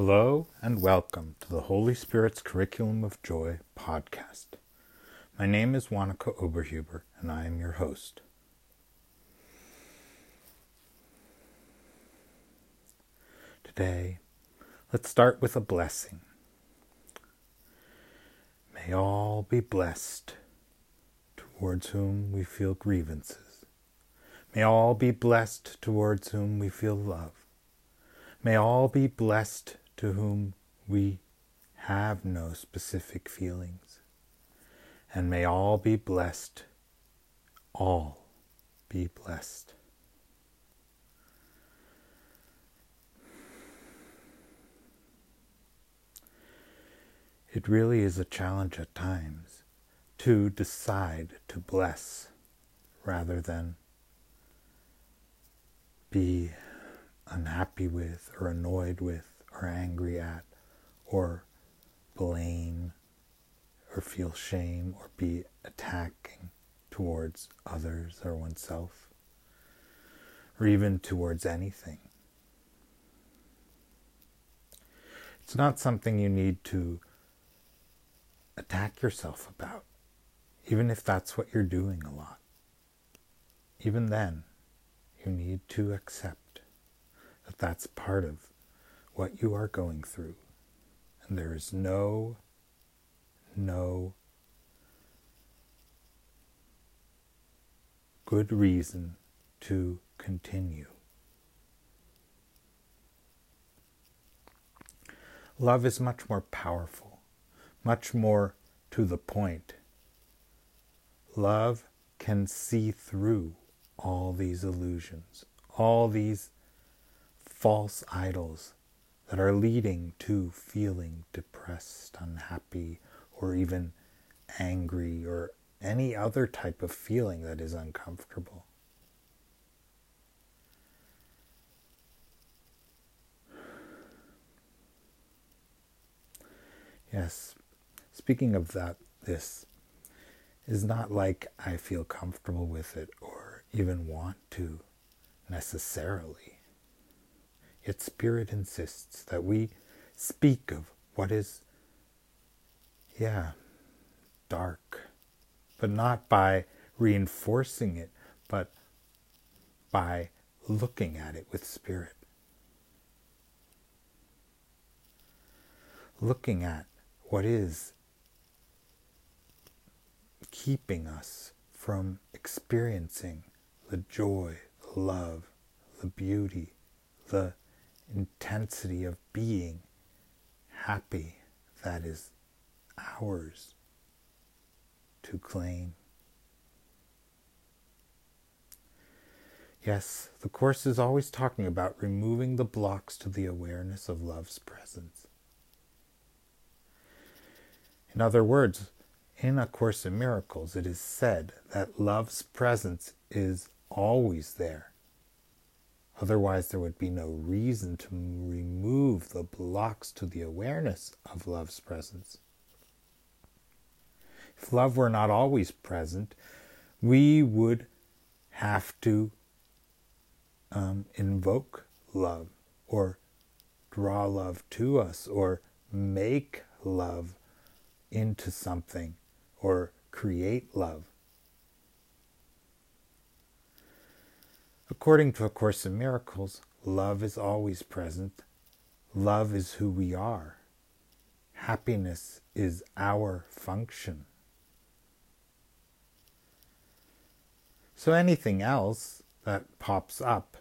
Hello and welcome to the Holy Spirit's Curriculum of Joy podcast. My name is Wanaka Oberhuber and I am your host. Today, let's start with a blessing. May all be blessed towards whom we feel grievances. May all be blessed towards whom we feel love. May all be blessed to whom we have no specific feelings. And may all be blessed, all be blessed. It really is a challenge at times to decide to bless rather than be unhappy with or annoyed with or angry at or blame or feel shame or be attacking towards others or oneself or even towards anything. It's not something you need to attack yourself about, even if that's what you're doing a lot. Even then, you need to accept that that's part of what you are going through. And there is no, no good reason to continue. Love is much more powerful, much more to the point. Love can see through all these illusions, all these false idols that are leading to feeling depressed, unhappy, or even angry, or any other type of feeling that is uncomfortable. Yes, speaking of that, this is not like I feel comfortable with it or even want to necessarily. Yet Spirit insists that we speak of what is, yeah, dark, but not by reinforcing it, but by looking at it with Spirit. Looking at what is keeping us from experiencing the joy, the love, the beauty, the intensity of being happy that is ours to claim. Yes, the Course is always talking about removing the blocks to the awareness of love's presence. In other words, in A Course in Miracles, it is said that love's presence is always there. Otherwise, there would be no reason to remove the blocks to the awareness of love's presence. If love were not always present, we would have to um, invoke love or draw love to us or make love into something or create love. According to A Course in Miracles, love is always present. Love is who we are. Happiness is our function. So anything else that pops up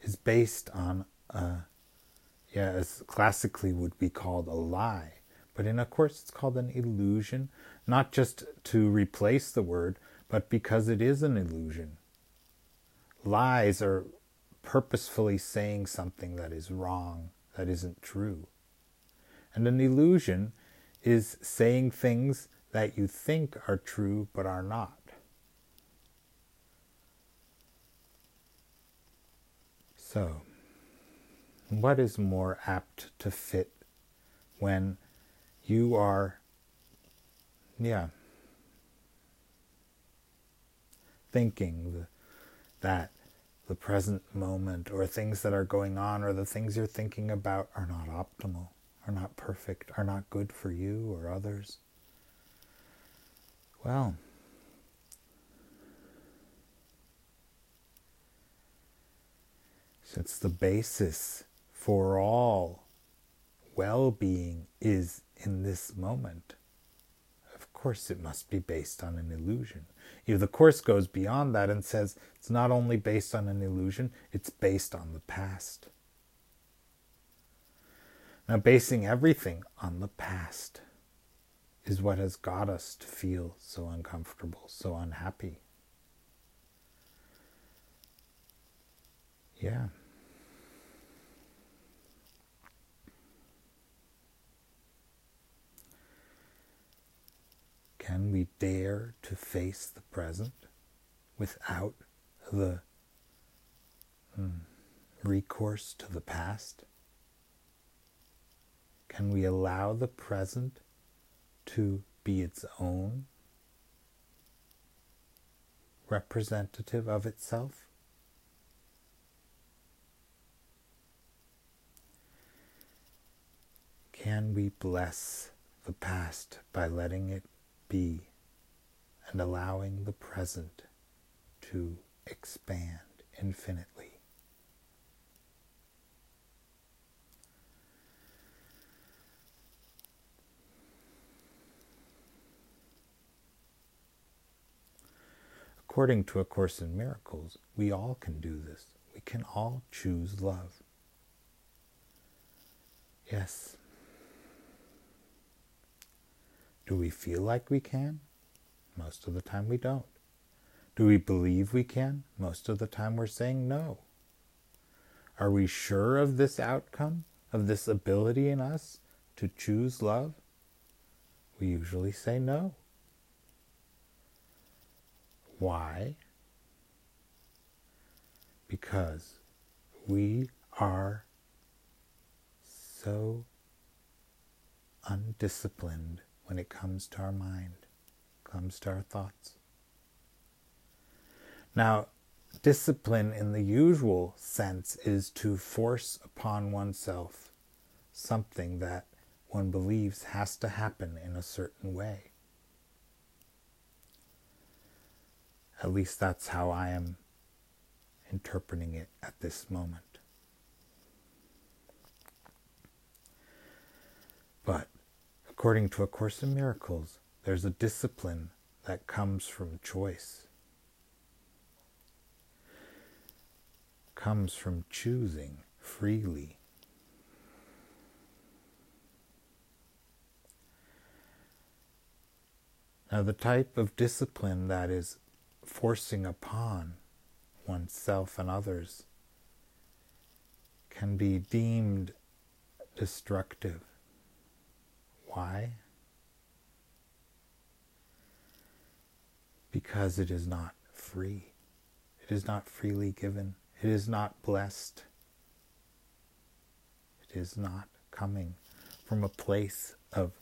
is based on a, yeah, as classically would be called a lie. But in A Course, it's called an illusion, not just to replace the word, but because it is an illusion lies are purposefully saying something that is wrong, that isn't true. And an illusion is saying things that you think are true but are not. So, what is more apt to fit when you are, yeah, thinking that the present moment or things that are going on or the things you're thinking about are not optimal. are not perfect, are not good for you or others. Well, since the basis for all well being is in this moment, of course it must be based on an illusion. If the Course goes beyond that and says it's not only based on an illusion, it's based on the past. Now, basing everything on the past is what has got us to feel so uncomfortable, so unhappy. Yeah. Can we dare to face the present without the hmm, recourse to the past? Can we allow the present to be its own representative of itself? Can we bless the past by letting it be and allowing the present to expand infinitely? According to A Course in Miracles, we all can do this. We can all choose love. Yes. Do we feel like we can? Most of the time we don't. Do we believe we can? Most of the time we're saying no. Are we sure of this outcome, of this ability in us to choose love? We usually say no. Why? Because we are so undisciplined when it comes to our mind, comes to our thoughts. Now, discipline in the usual sense is to force upon oneself something that one believes has to happen in a certain way. At least that's how I am interpreting it at this moment. But according to A Course in Miracles, there's a discipline that comes from choice, comes from choosing freely. Now, the type of discipline that is forcing upon oneself and others can be deemed destructive. Why? Because it is not free. It is not freely given. It is not blessed. It is not coming from a place of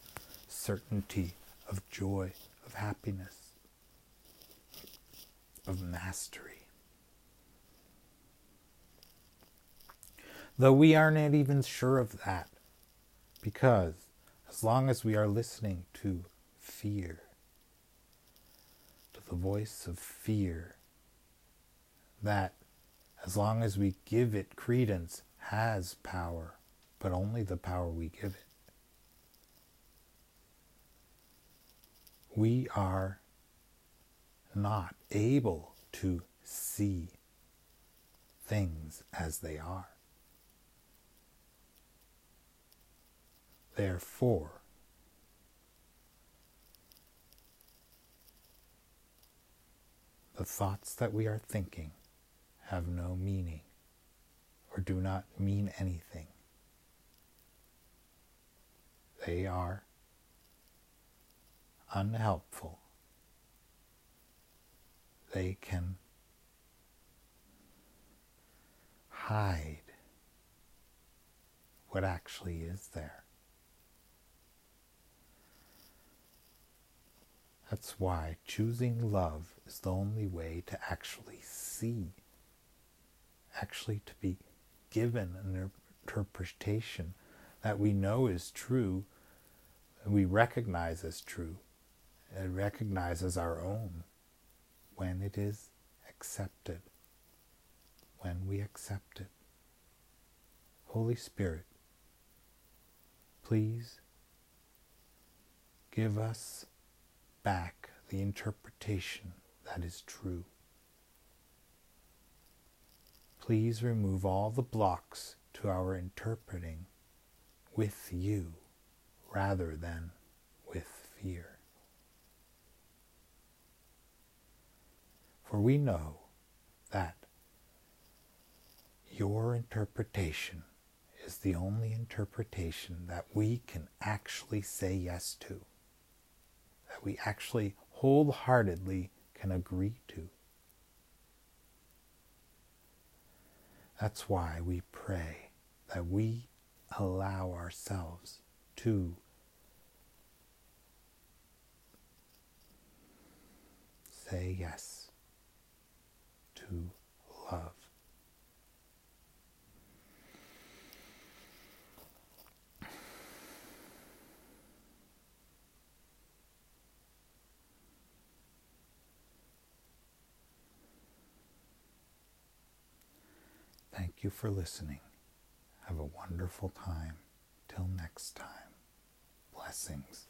certainty, of joy, of happiness of mastery. Though we are not even sure of that, because as long as we are listening to fear, to the voice of fear, that as long as we give it credence, has power, but only the power we give it. We are not able to see things as they are. Therefore, the thoughts that we are thinking have no meaning or do not mean anything. They are unhelpful they can hide what actually is there. That's why choosing love is the only way to actually see, actually to be given an interpretation that we know is true, we recognize as true, and recognize as our own when it is accepted, when we accept it. Holy Spirit, please give us back the interpretation that is true. Please remove all the blocks to our interpreting with you rather than with fear. For we know that your interpretation is the only interpretation that we can actually say yes to, that we actually wholeheartedly can agree to. That's why we pray that we allow ourselves to say yes to love. You for listening. Have a wonderful time. Till next time, blessings.